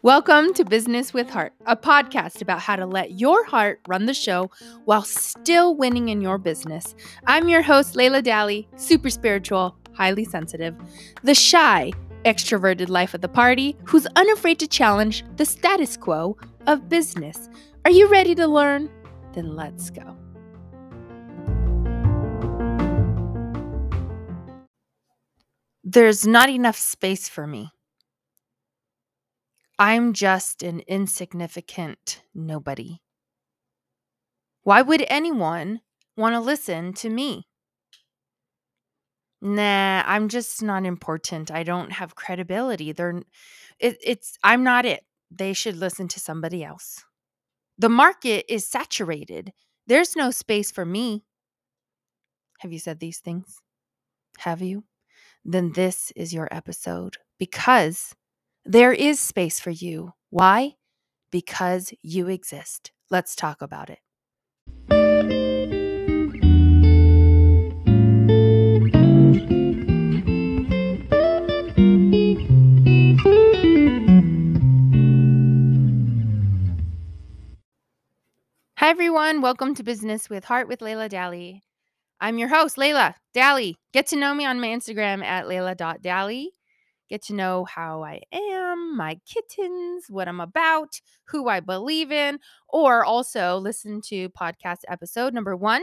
Welcome to Business with Heart, a podcast about how to let your heart run the show while still winning in your business. I'm your host, Layla Dally, super spiritual, highly sensitive, the shy, extroverted life of the party who's unafraid to challenge the status quo of business. Are you ready to learn? Then let's go. There's not enough space for me. I'm just an insignificant nobody. Why would anyone want to listen to me? Nah, I'm just not important. I don't have credibility. They're it, it's I'm not it. They should listen to somebody else. The market is saturated. There's no space for me. Have you said these things? Have you? Then this is your episode because there is space for you. Why? Because you exist. Let's talk about it. Hi, everyone. Welcome to Business with Heart with Layla Dally. I'm your host, Layla Dally. Get to know me on my Instagram at layla.dally get to know how I am, my kittens, what I'm about, who I believe in, or also listen to podcast episode number one.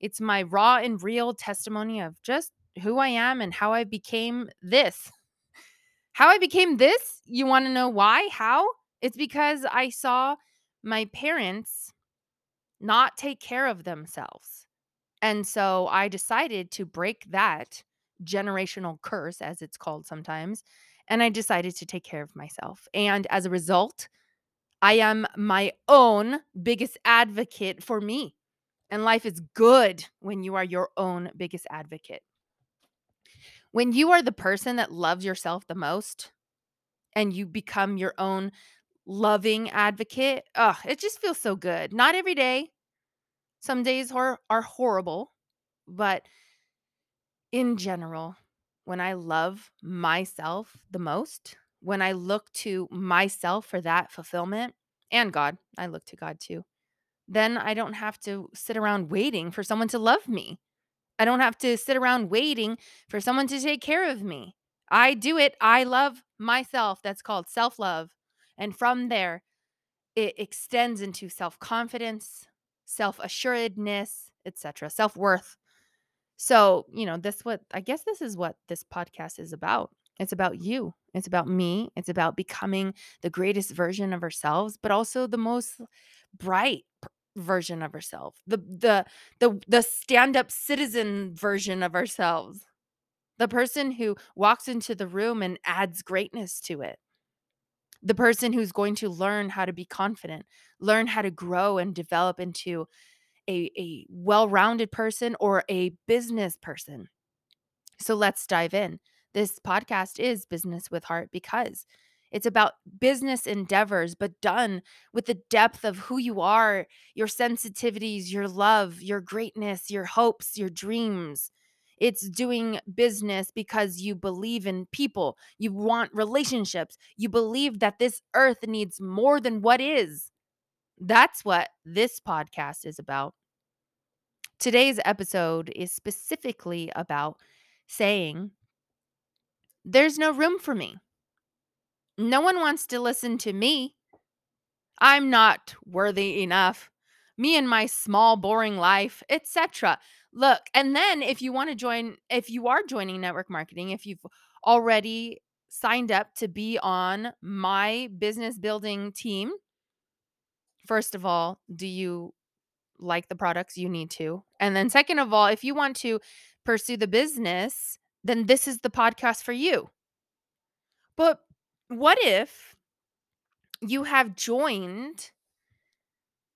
It's my raw and real testimony of just who I am and how I became this. How I became this, you want to know why? How? It's because I saw my parents not take care of themselves. And so I decided to break that generational curse, as it's called sometimes. And I decided to take care of myself. And as a result, I am my own biggest advocate for me. And life is good when you are your own biggest advocate. When you are the person that loves yourself the most and you become your own loving advocate, oh, it just feels so good. Not every day. Some days are, are horrible, but in general, when I love myself the most, when I look to myself for that fulfillment and God, I look to God too, then I don't have to sit around waiting for someone to love me. I don't have to sit around waiting for someone to take care of me. I do it. I love myself. That's called self love. And from there, it extends into self confidence, self assuredness, etc., self worth. So, you know, this what I guess this is what this podcast is about. It's about you. It's about me. It's about becoming the greatest version of ourselves, but also the most bright version of ourselves. The the the the stand-up citizen version of ourselves. The person who walks into the room and adds greatness to it. The person who's going to learn how to be confident, learn how to grow and develop into a, a well rounded person or a business person. So let's dive in. This podcast is Business with Heart because it's about business endeavors, but done with the depth of who you are, your sensitivities, your love, your greatness, your hopes, your dreams. It's doing business because you believe in people, you want relationships, you believe that this earth needs more than what is. That's what this podcast is about. Today's episode is specifically about saying, There's no room for me. No one wants to listen to me. I'm not worthy enough. Me and my small, boring life, etc. Look, and then if you want to join, if you are joining network marketing, if you've already signed up to be on my business building team, first of all, do you like the products you need to? And then, second of all, if you want to pursue the business, then this is the podcast for you. But what if you have joined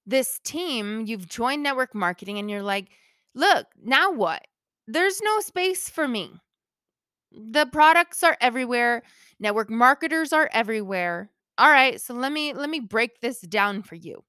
this team, you've joined network marketing, and you're like, look, now what? There's no space for me. The products are everywhere. Network marketers are everywhere. All right, so let me let me break this down for you.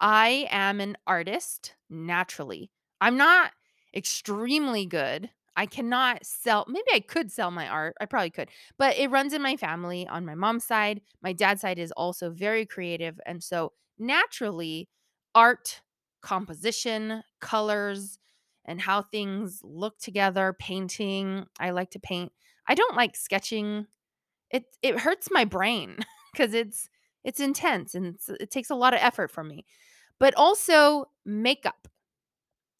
I am an artist naturally. I'm not extremely good. I cannot sell maybe I could sell my art. I probably could. But it runs in my family on my mom's side. My dad's side is also very creative. And so naturally, art, composition, colors, and how things look together, painting. I like to paint. I don't like sketching. It it hurts my brain because it's it's intense and it's, it takes a lot of effort from me. But also makeup.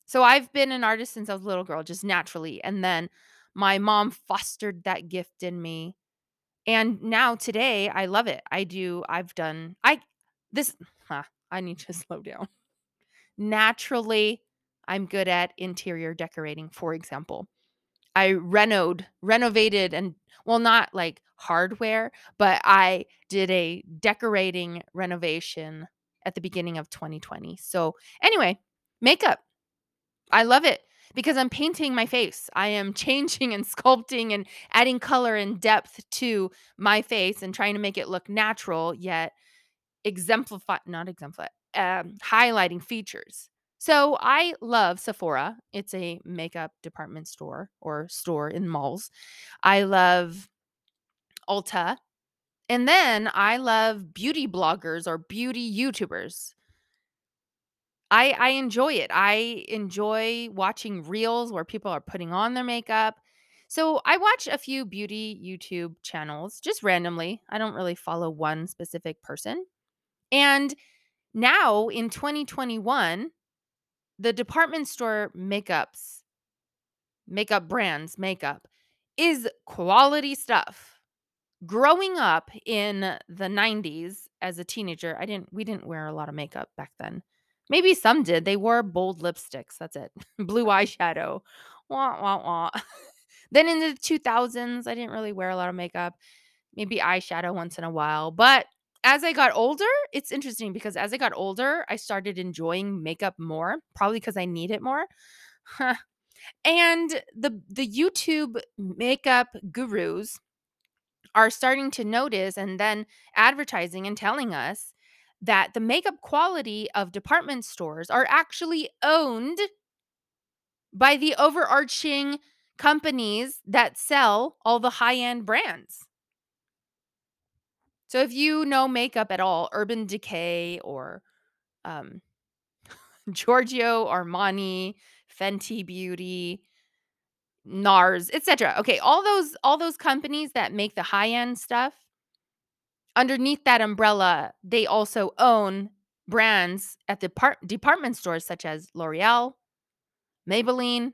So I've been an artist since I was a little girl, just naturally. And then my mom fostered that gift in me. And now today I love it. I do, I've done, I, this, huh, I need to slow down. Naturally, I'm good at interior decorating, for example. I renoed, renovated, and well, not like hardware, but I did a decorating renovation at the beginning of 2020. So, anyway, makeup. I love it because I'm painting my face. I am changing and sculpting and adding color and depth to my face and trying to make it look natural, yet exemplify, not exemplify, um, highlighting features. So I love Sephora. It's a makeup department store or store in malls. I love Ulta. And then I love beauty bloggers or beauty YouTubers. I I enjoy it. I enjoy watching reels where people are putting on their makeup. So I watch a few beauty YouTube channels just randomly. I don't really follow one specific person. And now in 2021, the department store makeups, makeup brands, makeup is quality stuff. Growing up in the 90s as a teenager, I didn't we didn't wear a lot of makeup back then. Maybe some did. They wore bold lipsticks. That's it. Blue eyeshadow. Wah, wah, wah. then in the 2000s, I didn't really wear a lot of makeup. Maybe eyeshadow once in a while. But as I got older, it's interesting because as I got older, I started enjoying makeup more, probably because I need it more. and the the YouTube makeup gurus are starting to notice and then advertising and telling us that the makeup quality of department stores are actually owned by the overarching companies that sell all the high end brands. So if you know makeup at all, Urban Decay or um, Giorgio Armani, Fenty Beauty, NARS, etc. Okay, all those all those companies that make the high end stuff, underneath that umbrella, they also own brands at the par- department stores such as L'Oreal, Maybelline,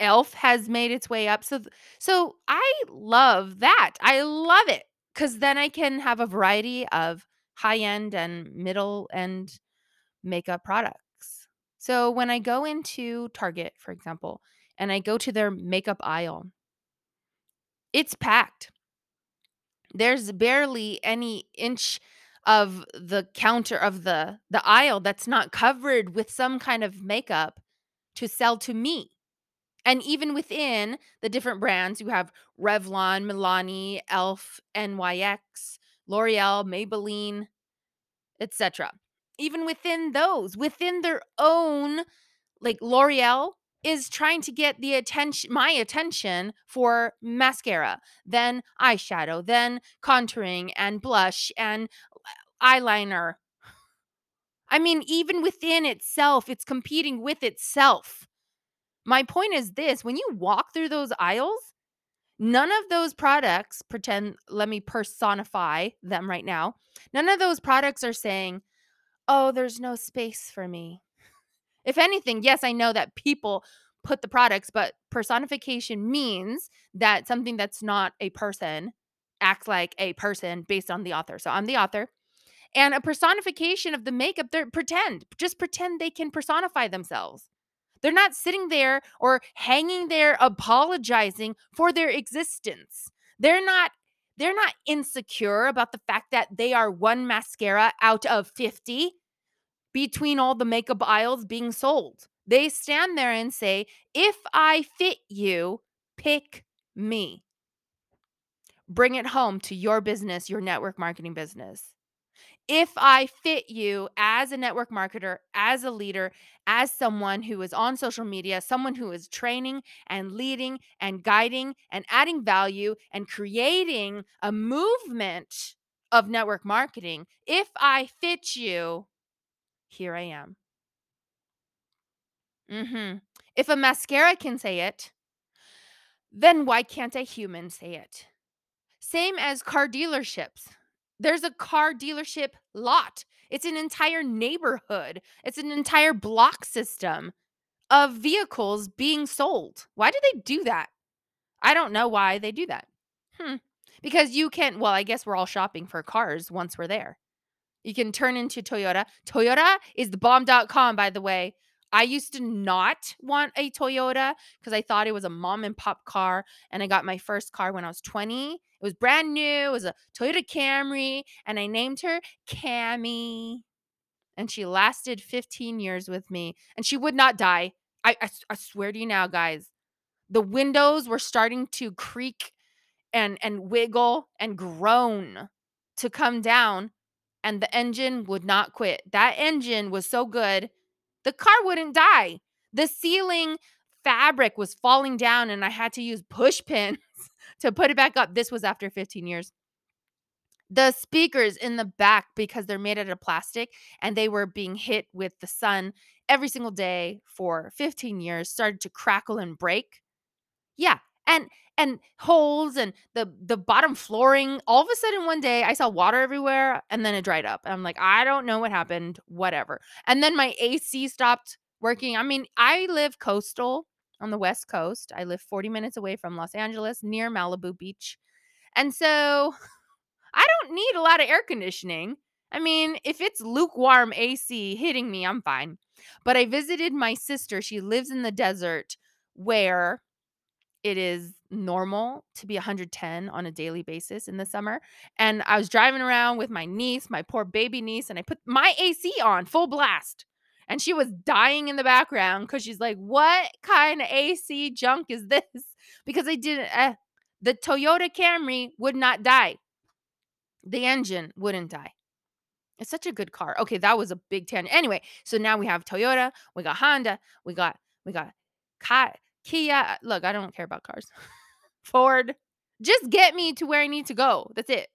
Elf has made its way up. So so I love that. I love it cuz then I can have a variety of high-end and middle-end makeup products. So when I go into Target, for example, and I go to their makeup aisle, it's packed. There's barely any inch of the counter of the the aisle that's not covered with some kind of makeup to sell to me. And even within the different brands, you have Revlon, Milani, Elf, NYX, L'Oreal, Maybelline, etc. Even within those, within their own, like L'Oreal is trying to get the attention, my attention for mascara, then eyeshadow, then contouring and blush and eyeliner. I mean, even within itself, it's competing with itself. My point is this when you walk through those aisles, none of those products pretend, let me personify them right now. None of those products are saying, oh, there's no space for me. If anything, yes, I know that people put the products, but personification means that something that's not a person acts like a person based on the author. So I'm the author. And a personification of the makeup, they're pretend, just pretend they can personify themselves. They're not sitting there or hanging there apologizing for their existence. They're not they're not insecure about the fact that they are one mascara out of 50 between all the makeup aisles being sold. They stand there and say, "If I fit you, pick me." Bring it home to your business, your network marketing business. if I fit you as a network marketer, as a leader, as someone who is on social media, someone who is training and leading and guiding and adding value and creating a movement of network marketing, if I fit you, here I am. Mm-hmm. If a mascara can say it, then why can't a human say it? Same as car dealerships. There's a car dealership lot. It's an entire neighborhood. It's an entire block system of vehicles being sold. Why do they do that? I don't know why they do that. Hmm. Because you can't. well, I guess we're all shopping for cars once we're there. You can turn into Toyota. Toyota is the bomb.com, by the way. I used to not want a Toyota because I thought it was a mom and pop car. And I got my first car when I was 20. It was brand new. It was a Toyota Camry. And I named her Cammy. And she lasted 15 years with me. And she would not die. I, I, I swear to you now, guys. The windows were starting to creak and and wiggle and groan to come down and the engine would not quit. That engine was so good, the car wouldn't die. The ceiling fabric was falling down, and I had to use push pins to put it back up. This was after 15 years. The speakers in the back, because they're made out of plastic and they were being hit with the sun every single day for 15 years, started to crackle and break. Yeah. And and holes and the the bottom flooring. All of a sudden one day I saw water everywhere and then it dried up. And I'm like, I don't know what happened, whatever. And then my AC stopped working. I mean, I live coastal on the West Coast. I live 40 minutes away from Los Angeles near Malibu Beach. And so I don't need a lot of air conditioning. I mean, if it's lukewarm AC hitting me, I'm fine. But I visited my sister. She lives in the desert where it is normal to be 110 on a daily basis in the summer. And I was driving around with my niece, my poor baby niece, and I put my AC on full blast. And she was dying in the background because she's like, What kind of AC junk is this? Because they didn't, uh, the Toyota Camry would not die, the engine wouldn't die. It's such a good car. Okay, that was a big tangent. Anyway, so now we have Toyota, we got Honda, we got we got Kia. Look, I don't care about cars. Ford. Just get me to where I need to go. That's it.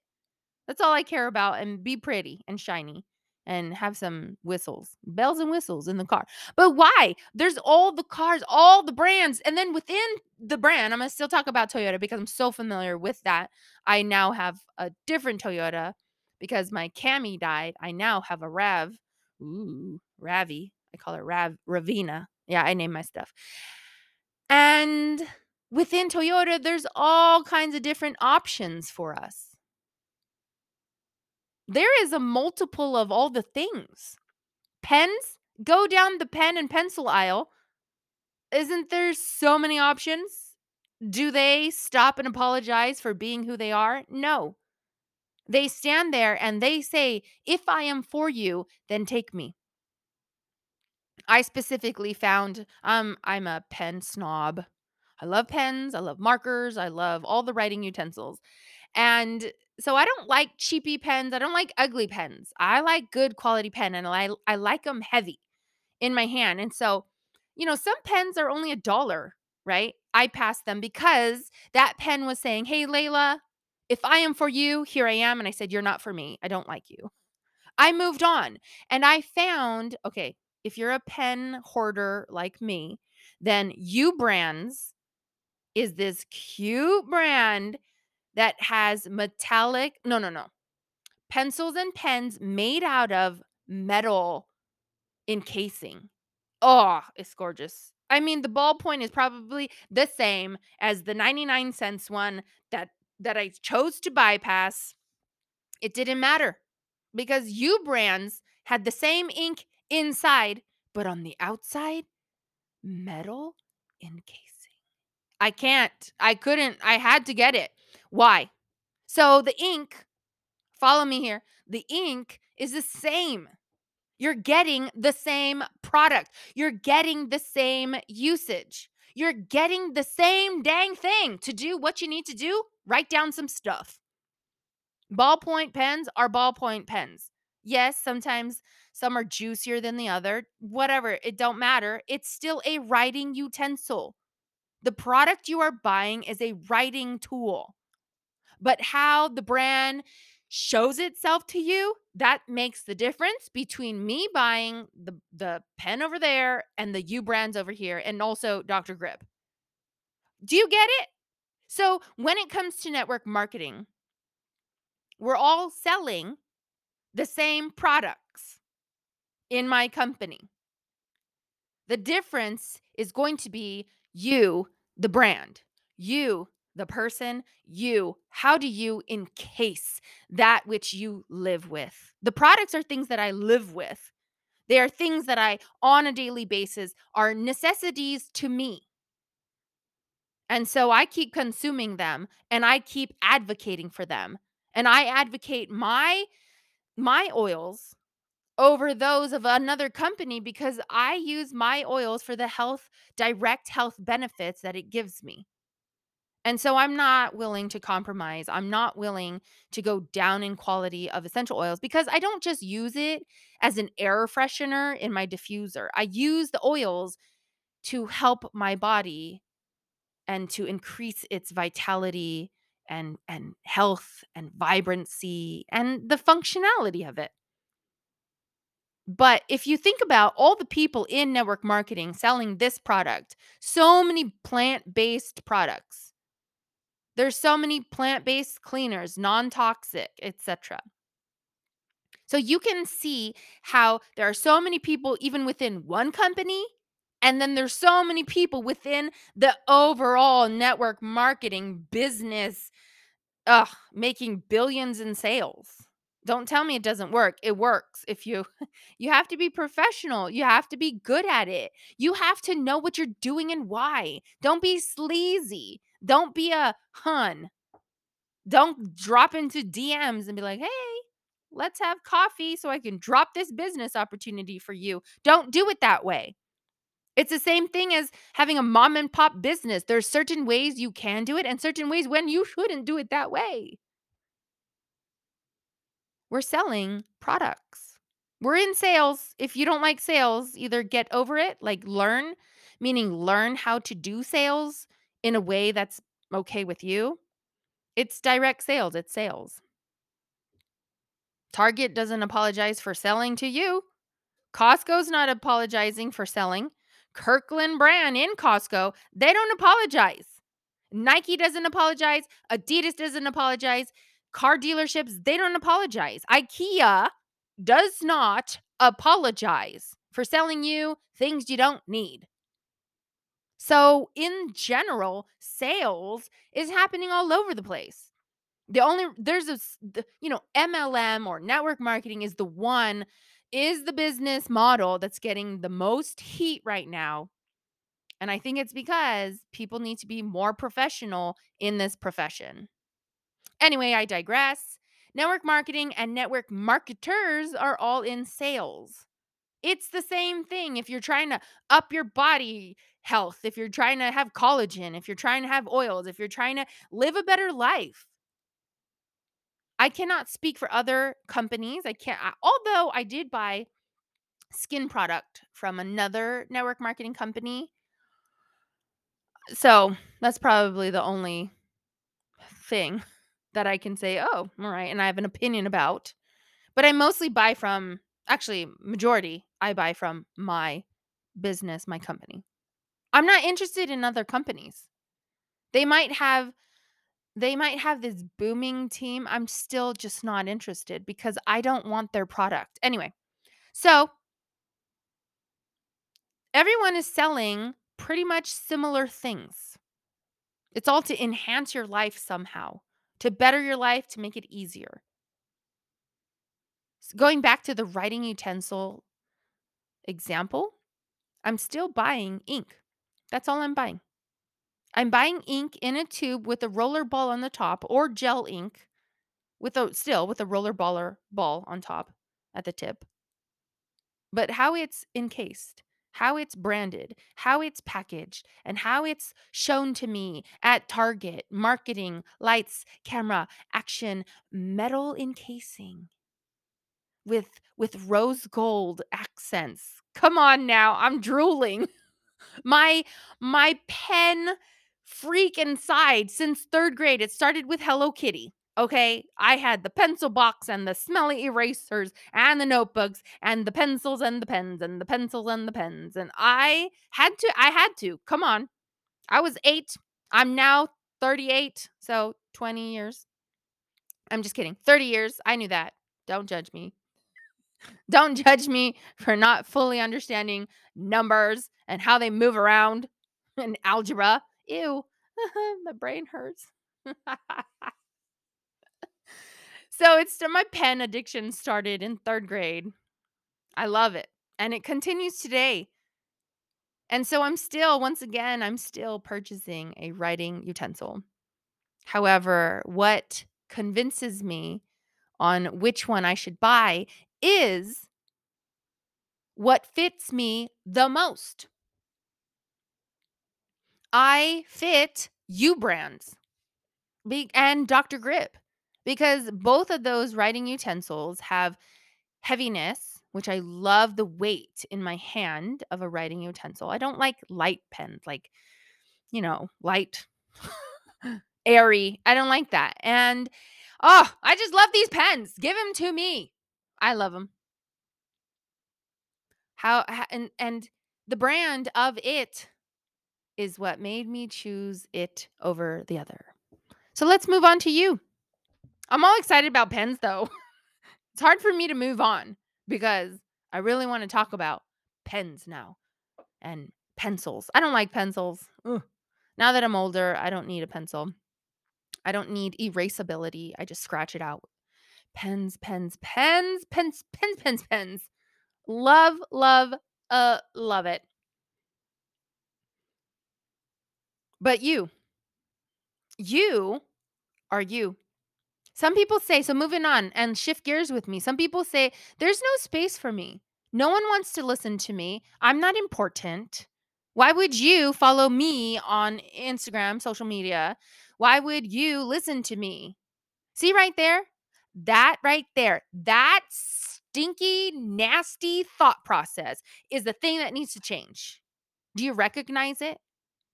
That's all I care about. And be pretty and shiny and have some whistles, bells and whistles in the car. But why? There's all the cars, all the brands. And then within the brand, I'm going to still talk about Toyota because I'm so familiar with that. I now have a different Toyota because my Camry died. I now have a Rav. Ooh, Ravi. I call it Rav Ravina. Yeah, I name my stuff. And within Toyota, there's all kinds of different options for us. There is a multiple of all the things. Pens, go down the pen and pencil aisle. Isn't there so many options? Do they stop and apologize for being who they are? No. They stand there and they say, If I am for you, then take me. I specifically found um I'm a pen snob. I love pens, I love markers, I love all the writing utensils. And so I don't like cheapy pens, I don't like ugly pens. I like good quality pen and I I like them heavy in my hand. And so, you know, some pens are only a dollar, right? I passed them because that pen was saying, "Hey Layla, if I am for you, here I am." And I said, "You're not for me. I don't like you." I moved on and I found, okay, if you're a pen hoarder like me, then U Brands is this cute brand that has metallic, no, no, no, pencils and pens made out of metal encasing. Oh, it's gorgeous. I mean, the ballpoint is probably the same as the 99 cents one that that I chose to bypass. It didn't matter because U Brands had the same ink inside, but on the outside, metal encasing. I can't. I couldn't. I had to get it. Why? So the ink, follow me here. The ink is the same. You're getting the same product. You're getting the same usage. You're getting the same dang thing to do what you need to do. Write down some stuff. Ballpoint pens are ballpoint pens. Yes, sometimes some are juicier than the other. Whatever, it don't matter. It's still a writing utensil. The product you are buying is a writing tool. But how the brand shows itself to you, that makes the difference between me buying the the pen over there and the U brands over here and also Dr. Grip. Do you get it? So, when it comes to network marketing, we're all selling the same products in my company. The difference is going to be you, the brand, you, the person, you. How do you encase that which you live with? The products are things that I live with. They are things that I, on a daily basis, are necessities to me. And so I keep consuming them and I keep advocating for them. And I advocate my my oils over those of another company because I use my oils for the health direct health benefits that it gives me. And so I'm not willing to compromise. I'm not willing to go down in quality of essential oils because I don't just use it as an air freshener in my diffuser. I use the oils to help my body and to increase its vitality and and health and vibrancy and the functionality of it. But if you think about all the people in network marketing selling this product, so many plant-based products. There's so many plant-based cleaners, non-toxic, etc. So you can see how there are so many people even within one company and then there's so many people within the overall network marketing business ugh, making billions in sales. Don't tell me it doesn't work. It works. If you you have to be professional. You have to be good at it. You have to know what you're doing and why. Don't be sleazy. Don't be a hun. Don't drop into DMs and be like, "Hey, let's have coffee so I can drop this business opportunity for you." Don't do it that way. It's the same thing as having a mom and pop business. There's certain ways you can do it and certain ways when you shouldn't do it that way. We're selling products. We're in sales. If you don't like sales, either get over it, like learn, meaning learn how to do sales in a way that's okay with you. It's direct sales, it's sales. Target doesn't apologize for selling to you. Costco's not apologizing for selling. Kirkland brand in Costco, they don't apologize. Nike doesn't apologize. Adidas doesn't apologize. Car dealerships, they don't apologize. IKEA does not apologize for selling you things you don't need. So, in general, sales is happening all over the place. The only there's a you know MLM or network marketing is the one is the business model that's getting the most heat right now. And I think it's because people need to be more professional in this profession. Anyway, I digress. Network marketing and network marketers are all in sales. It's the same thing if you're trying to up your body health, if you're trying to have collagen, if you're trying to have oils, if you're trying to live a better life. I cannot speak for other companies. I can't, I, although I did buy skin product from another network marketing company. So that's probably the only thing that I can say, oh, all right, and I have an opinion about. But I mostly buy from, actually, majority, I buy from my business, my company. I'm not interested in other companies. They might have they might have this booming team. I'm still just not interested because I don't want their product. Anyway, so everyone is selling pretty much similar things. It's all to enhance your life somehow, to better your life, to make it easier. So going back to the writing utensil example, I'm still buying ink. That's all I'm buying. I'm buying ink in a tube with a roller ball on the top or gel ink with a still with a roller baller ball on top at the tip. But how it's encased, how it's branded, how it's packaged, and how it's shown to me at Target, marketing, lights, camera, action, metal encasing. with with rose gold accents. Come on now, I'm drooling. My my pen freak inside since 3rd grade. It started with Hello Kitty. Okay, I had the pencil box and the smelly erasers and the notebooks and the pencils and the pens and the pencils and the pens and I had to I had to. Come on. I was 8. I'm now 38, so 20 years. I'm just kidding. 30 years. I knew that. Don't judge me. Don't judge me for not fully understanding numbers and how they move around and algebra. Ew. my brain hurts. so it's my pen addiction started in 3rd grade. I love it. And it continues today. And so I'm still once again I'm still purchasing a writing utensil. However, what convinces me on which one I should buy is what fits me the most. I fit U brands and Dr. Grip because both of those writing utensils have heaviness, which I love the weight in my hand of a writing utensil. I don't like light pens, like, you know, light, airy. I don't like that. And oh, I just love these pens. Give them to me. I love them. How, and and the brand of it is what made me choose it over the other. So let's move on to you. I'm all excited about pens though. it's hard for me to move on because I really want to talk about pens now and pencils. I don't like pencils. Ugh. Now that I'm older, I don't need a pencil. I don't need erasability. I just scratch it out. Pens, pens, pens, pens, pens, pens, pens. Love, love, uh, love it. But you, you are you. Some people say, so moving on and shift gears with me. Some people say, there's no space for me. No one wants to listen to me. I'm not important. Why would you follow me on Instagram, social media? Why would you listen to me? See right there? That right there, that stinky, nasty thought process is the thing that needs to change. Do you recognize it?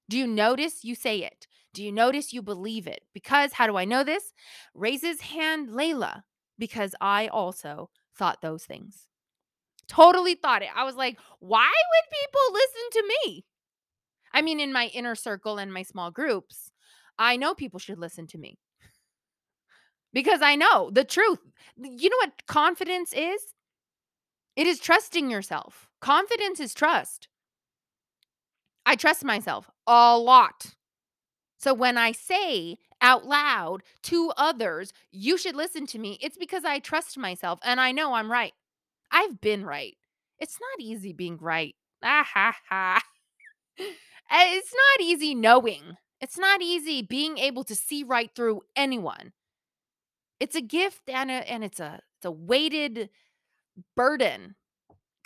Do you notice you say it? Do you notice you believe it? Because how do I know this? Raises hand Layla, because I also thought those things. Totally thought it. I was like, why would people listen to me? I mean, in my inner circle and my small groups, I know people should listen to me because I know the truth. You know what confidence is? It is trusting yourself. Confidence is trust. I trust myself a lot. So when I say out loud to others, you should listen to me, it's because I trust myself and I know I'm right. I've been right. It's not easy being right. Ah ha ha. It's not easy knowing. It's not easy being able to see right through anyone. It's a gift and a, and it's a it's a weighted burden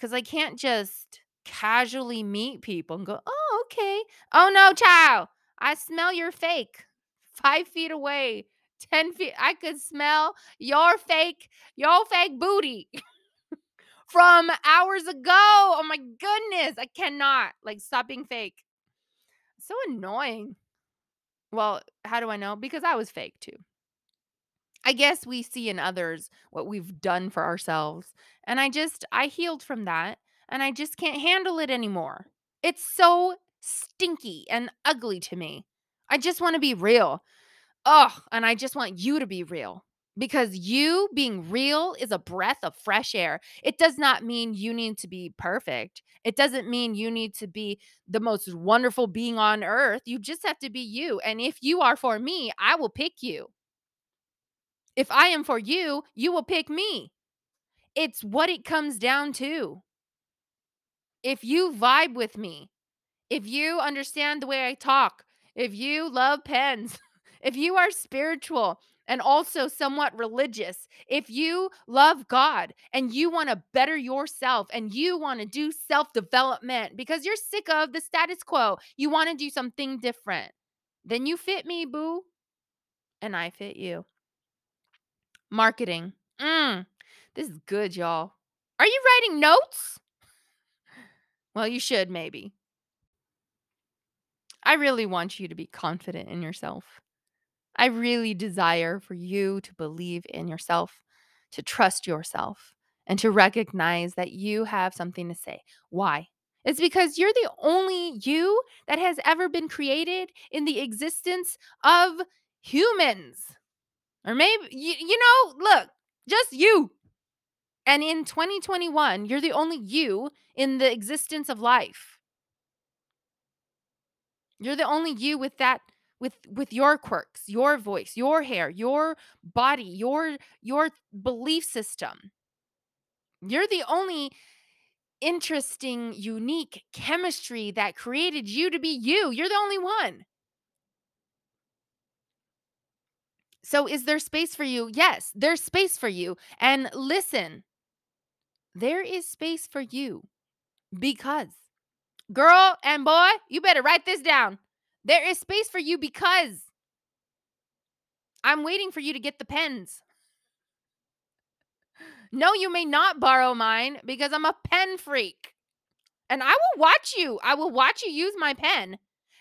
cuz I can't just casually meet people and go, "Oh, okay. Oh no, child. I smell your fake. 5 feet away. 10 feet. I could smell your fake your fake booty." From hours ago. Oh my goodness. I cannot. Like stop being fake. So annoying. Well, how do I know? Because I was fake too. I guess we see in others what we've done for ourselves. And I just, I healed from that and I just can't handle it anymore. It's so stinky and ugly to me. I just want to be real. Oh, And I just want you to be real because you being real is a breath of fresh air. It does not mean you need to be perfect. It doesn't mean you need to be the most wonderful being on earth. You just have to be you. And if you are for me, I will pick you. If I am for you, you will pick me. It's what it comes down to. If you vibe with me, if you understand the way I talk, if you love pens, if you are spiritual and also somewhat religious, if you love God and you want to better yourself and you want to do self development because you're sick of the status quo, you want to do something different, then you fit me, boo. And I fit you. Marketing. Mm. This is good, y'all. Are you writing notes? Well, you should maybe. I really want you to be confident in yourself. I really desire for you to believe in yourself, to trust yourself, and to recognize that you have something to say. Why? It's because you're the only you that has ever been created in the existence of humans. Or maybe, you, you know, look, just you. And in 2021, you're the only you in the existence of life. You're the only you with that with with your quirks, your voice, your hair, your body, your your belief system. You're the only interesting, unique chemistry that created you to be you. You're the only one. So, is there space for you? Yes, there's space for you. And listen, there is space for you because, girl and boy, you better write this down. There is space for you because I'm waiting for you to get the pens. No, you may not borrow mine because I'm a pen freak. And I will watch you. I will watch you use my pen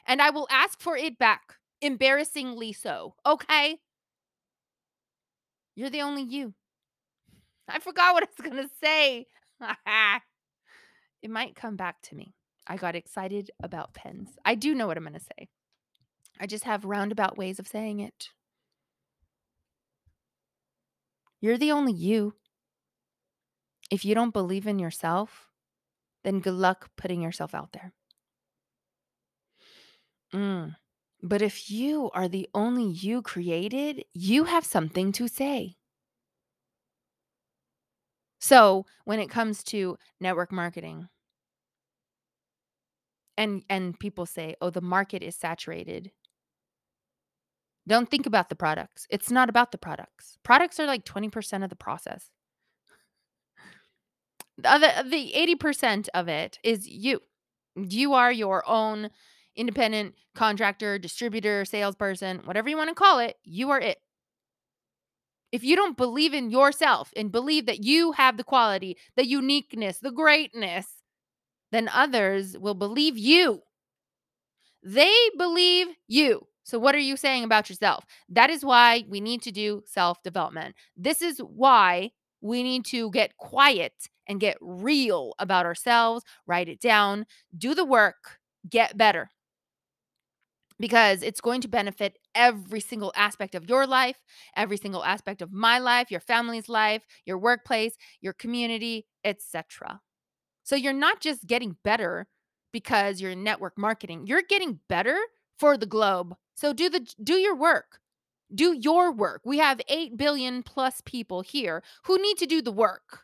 and I will ask for it back. Embarrassingly so. Okay? You're the only you. I forgot what I was going to say. it might come back to me. I got excited about pens. I do know what I'm going to say. I just have roundabout ways of saying it. You're the only you. If you don't believe in yourself, then good luck putting yourself out there. Mm. But if you are the only you created, you have something to say. So, when it comes to network marketing, and and people say, "Oh, the market is saturated." Don't think about the products. It's not about the products. Products are like 20% of the process. The other the 80% of it is you. You are your own independent contractor, distributor, salesperson, whatever you want to call it, you are it. If you don't believe in yourself and believe that you have the quality, the uniqueness, the greatness, then others will believe you. They believe you. So, what are you saying about yourself? That is why we need to do self development. This is why we need to get quiet and get real about ourselves, write it down, do the work, get better. Because it's going to benefit every single aspect of your life, every single aspect of my life, your family's life, your workplace, your community, etc. So you're not just getting better because you're network marketing. You're getting better for the globe. So do the do your work. Do your work. We have 8 billion plus people here who need to do the work.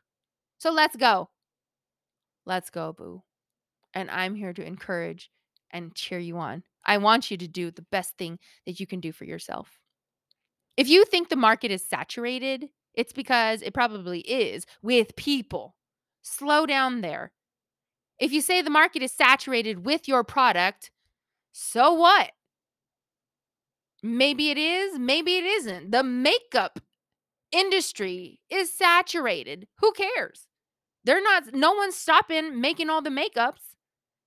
So let's go. Let's go, boo. And I'm here to encourage and cheer you on. I want you to do the best thing that you can do for yourself. If you think the market is saturated, it's because it probably is with people. Slow down there. If you say the market is saturated with your product, so what? Maybe it is, maybe it isn't. The makeup industry is saturated. Who cares? They're not, no one's stopping making all the makeups.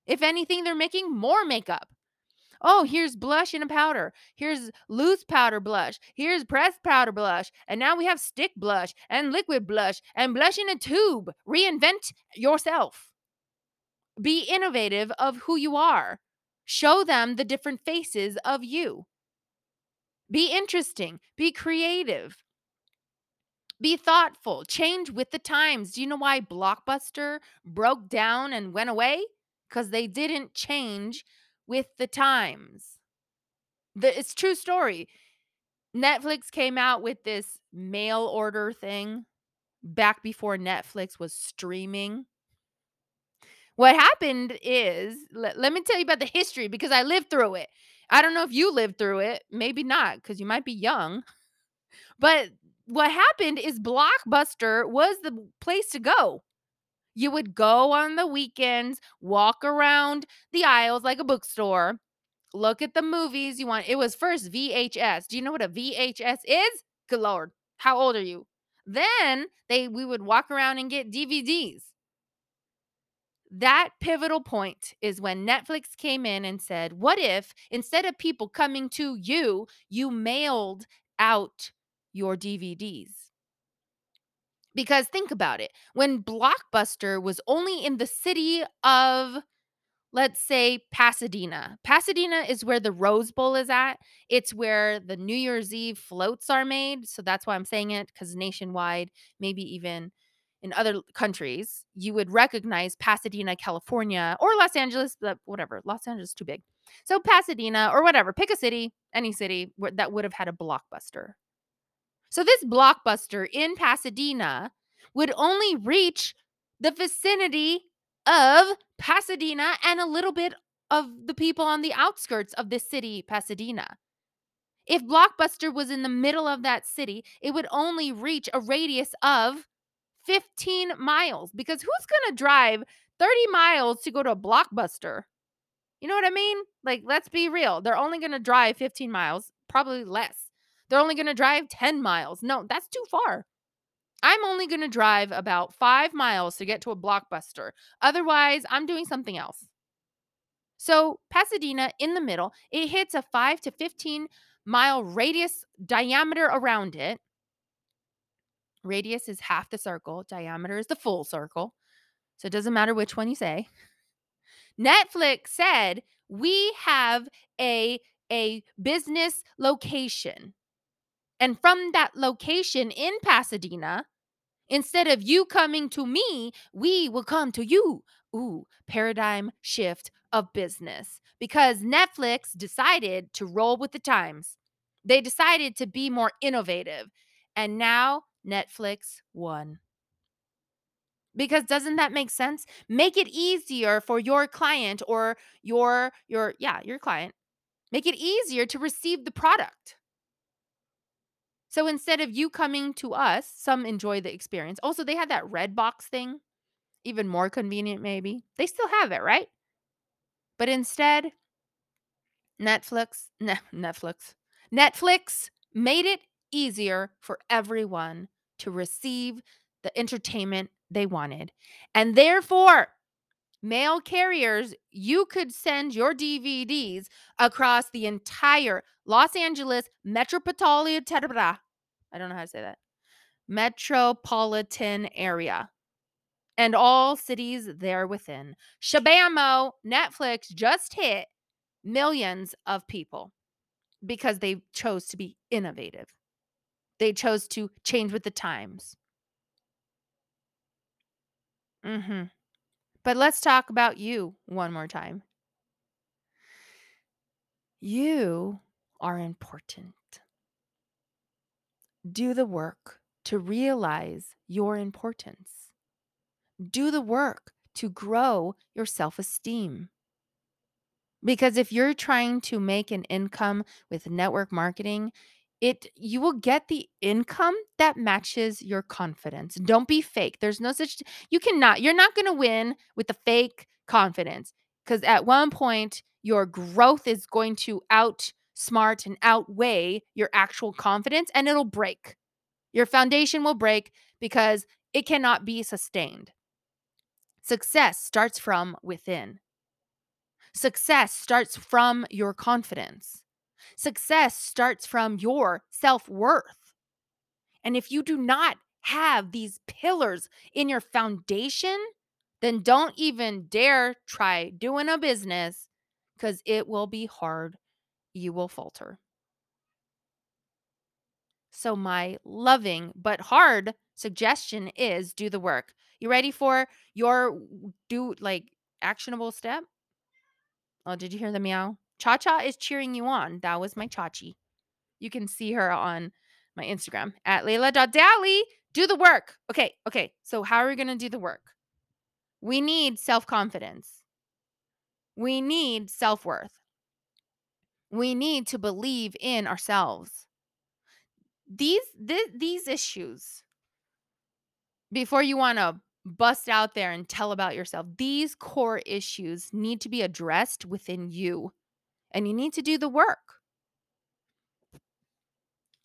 If anything, they're making more makeup. Oh, here's blush in a powder. Here's loose powder blush. Here's pressed powder blush. And now we have stick blush and liquid blush and blush in a tube. Reinvent yourself. Be innovative of who you are. Show them the different faces of you. Be interesting. Be creative. Be thoughtful. Change with the times. Do you know why Blockbuster broke down and went away? Because they didn't change with the times. The, it's true story. Netflix came out with this mail order thing back before Netflix was streaming. What happened is, let, let me tell you about the history because I lived through it. I don't know if you lived through it, maybe not because you might be young. But what happened is Blockbuster was the place to go. You would go on the weekends, walk around the aisles like a bookstore, look at the movies you want. It was first VHS. Do you know what a VHS is? Good Lord. How old are you? Then they we would walk around and get DVDs. That pivotal point is when Netflix came in and said, "What if instead of people coming to you, you mailed out your DVDs?" Because think about it. When Blockbuster was only in the city of let's say Pasadena. Pasadena is where the Rose Bowl is at. It's where the New Year's Eve floats are made. So that's why I'm saying it because nationwide, maybe even in other countries, you would recognize Pasadena, California, or Los Angeles, whatever. Los Angeles is too big. So Pasadena or whatever, pick a city, any city that would have had a blockbuster. So this blockbuster in Pasadena would only reach the vicinity of Pasadena and a little bit of the people on the outskirts of this city, Pasadena. If Blockbuster was in the middle of that city, it would only reach a radius of 15 miles because who's going to drive 30 miles to go to a Blockbuster? You know what I mean? Like, let's be real. They're only going to drive 15 miles, probably less. They're only going to drive 10 miles. No, that's too far. I'm only going to drive about five miles to get to a blockbuster. Otherwise, I'm doing something else. So, Pasadena in the middle, it hits a 5 to 15 mile radius diameter around it. Radius is half the circle, diameter is the full circle. So, it doesn't matter which one you say. Netflix said, "We have a a business location." And from that location in Pasadena, Instead of you coming to me, we will come to you. Ooh, paradigm shift of business because Netflix decided to roll with the times. They decided to be more innovative. And now Netflix won. Because doesn't that make sense? Make it easier for your client or your your yeah, your client. Make it easier to receive the product. So instead of you coming to us, some enjoy the experience. Also, they had that Redbox thing, even more convenient, maybe. They still have it, right? But instead, Netflix, ne- Netflix, Netflix made it easier for everyone to receive the entertainment they wanted. And therefore, mail carriers, you could send your DVDs across the entire Los Angeles metropolitan, I don't know how to say that, metropolitan area and all cities there within. Shabamo, Netflix just hit millions of people because they chose to be innovative. They chose to change with the times. Mhm. But let's talk about you one more time. You are important. Do the work to realize your importance. Do the work to grow your self esteem. Because if you're trying to make an income with network marketing, it you will get the income that matches your confidence. Don't be fake. There's no such you cannot you're not going to win with the fake confidence cuz at one point your growth is going to outsmart and outweigh your actual confidence and it'll break. Your foundation will break because it cannot be sustained. Success starts from within. Success starts from your confidence. Success starts from your self worth. And if you do not have these pillars in your foundation, then don't even dare try doing a business because it will be hard. You will falter. So, my loving but hard suggestion is do the work. You ready for your do like actionable step? Oh, did you hear the meow? Cha Cha is cheering you on. That was my Chachi. You can see her on my Instagram at Layla.Dally. Do the work. Okay, okay. So, how are we going to do the work? We need self confidence. We need self worth. We need to believe in ourselves. These, th- these issues, before you want to bust out there and tell about yourself, these core issues need to be addressed within you and you need to do the work.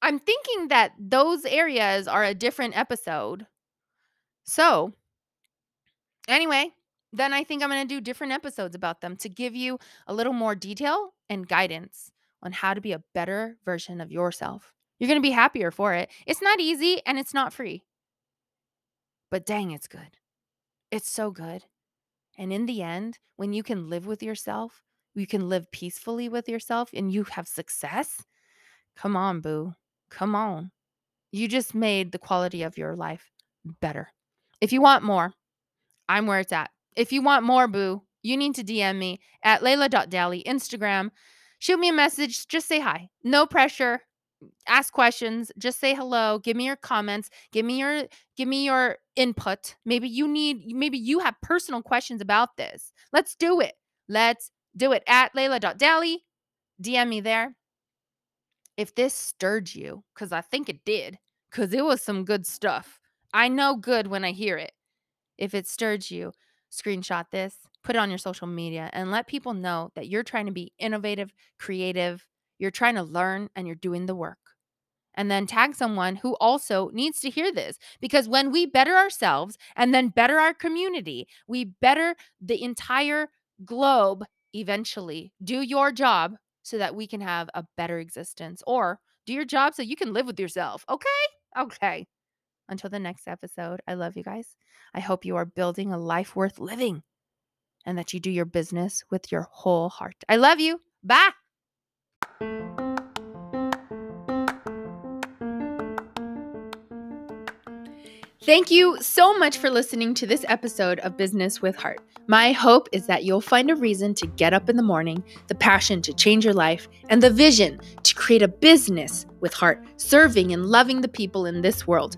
I'm thinking that those areas are a different episode. So, anyway, then I think I'm going to do different episodes about them to give you a little more detail and guidance on how to be a better version of yourself. You're going to be happier for it. It's not easy and it's not free. But dang, it's good. It's so good. And in the end, when you can live with yourself, you can live peacefully with yourself and you have success. Come on, boo. Come on. You just made the quality of your life better. If you want more, I'm where it's at. If you want more, boo, you need to DM me at layla.dally, Instagram. Shoot me a message. Just say hi. No pressure. Ask questions. Just say hello. Give me your comments. Give me your give me your input. Maybe you need maybe you have personal questions about this. Let's do it. Let's do it at layla.dally. DM me there. If this stirred you, because I think it did, because it was some good stuff. I know good when I hear it. If it stirred you, screenshot this, put it on your social media, and let people know that you're trying to be innovative, creative, you're trying to learn, and you're doing the work. And then tag someone who also needs to hear this because when we better ourselves and then better our community, we better the entire globe eventually. Do your job so that we can have a better existence or do your job so you can live with yourself. Okay? Okay. Until the next episode, I love you guys. I hope you are building a life worth living and that you do your business with your whole heart. I love you. Bye. Thank you so much for listening to this episode of Business with Heart. My hope is that you'll find a reason to get up in the morning, the passion to change your life, and the vision to create a business with heart, serving and loving the people in this world.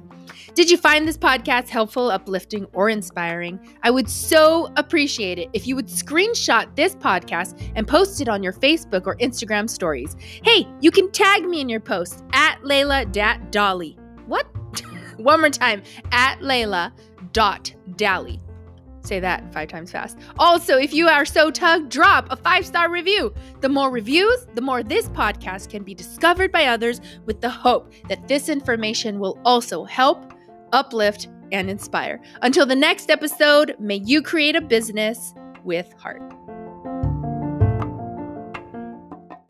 Did you find this podcast helpful, uplifting, or inspiring? I would so appreciate it if you would screenshot this podcast and post it on your Facebook or Instagram stories. Hey, you can tag me in your post at Layla What? One more time at Layla dot. Say that five times fast. Also, if you are so tugged, drop a five star review. The more reviews, the more this podcast can be discovered by others with the hope that this information will also help, uplift, and inspire. Until the next episode, may you create a business with heart.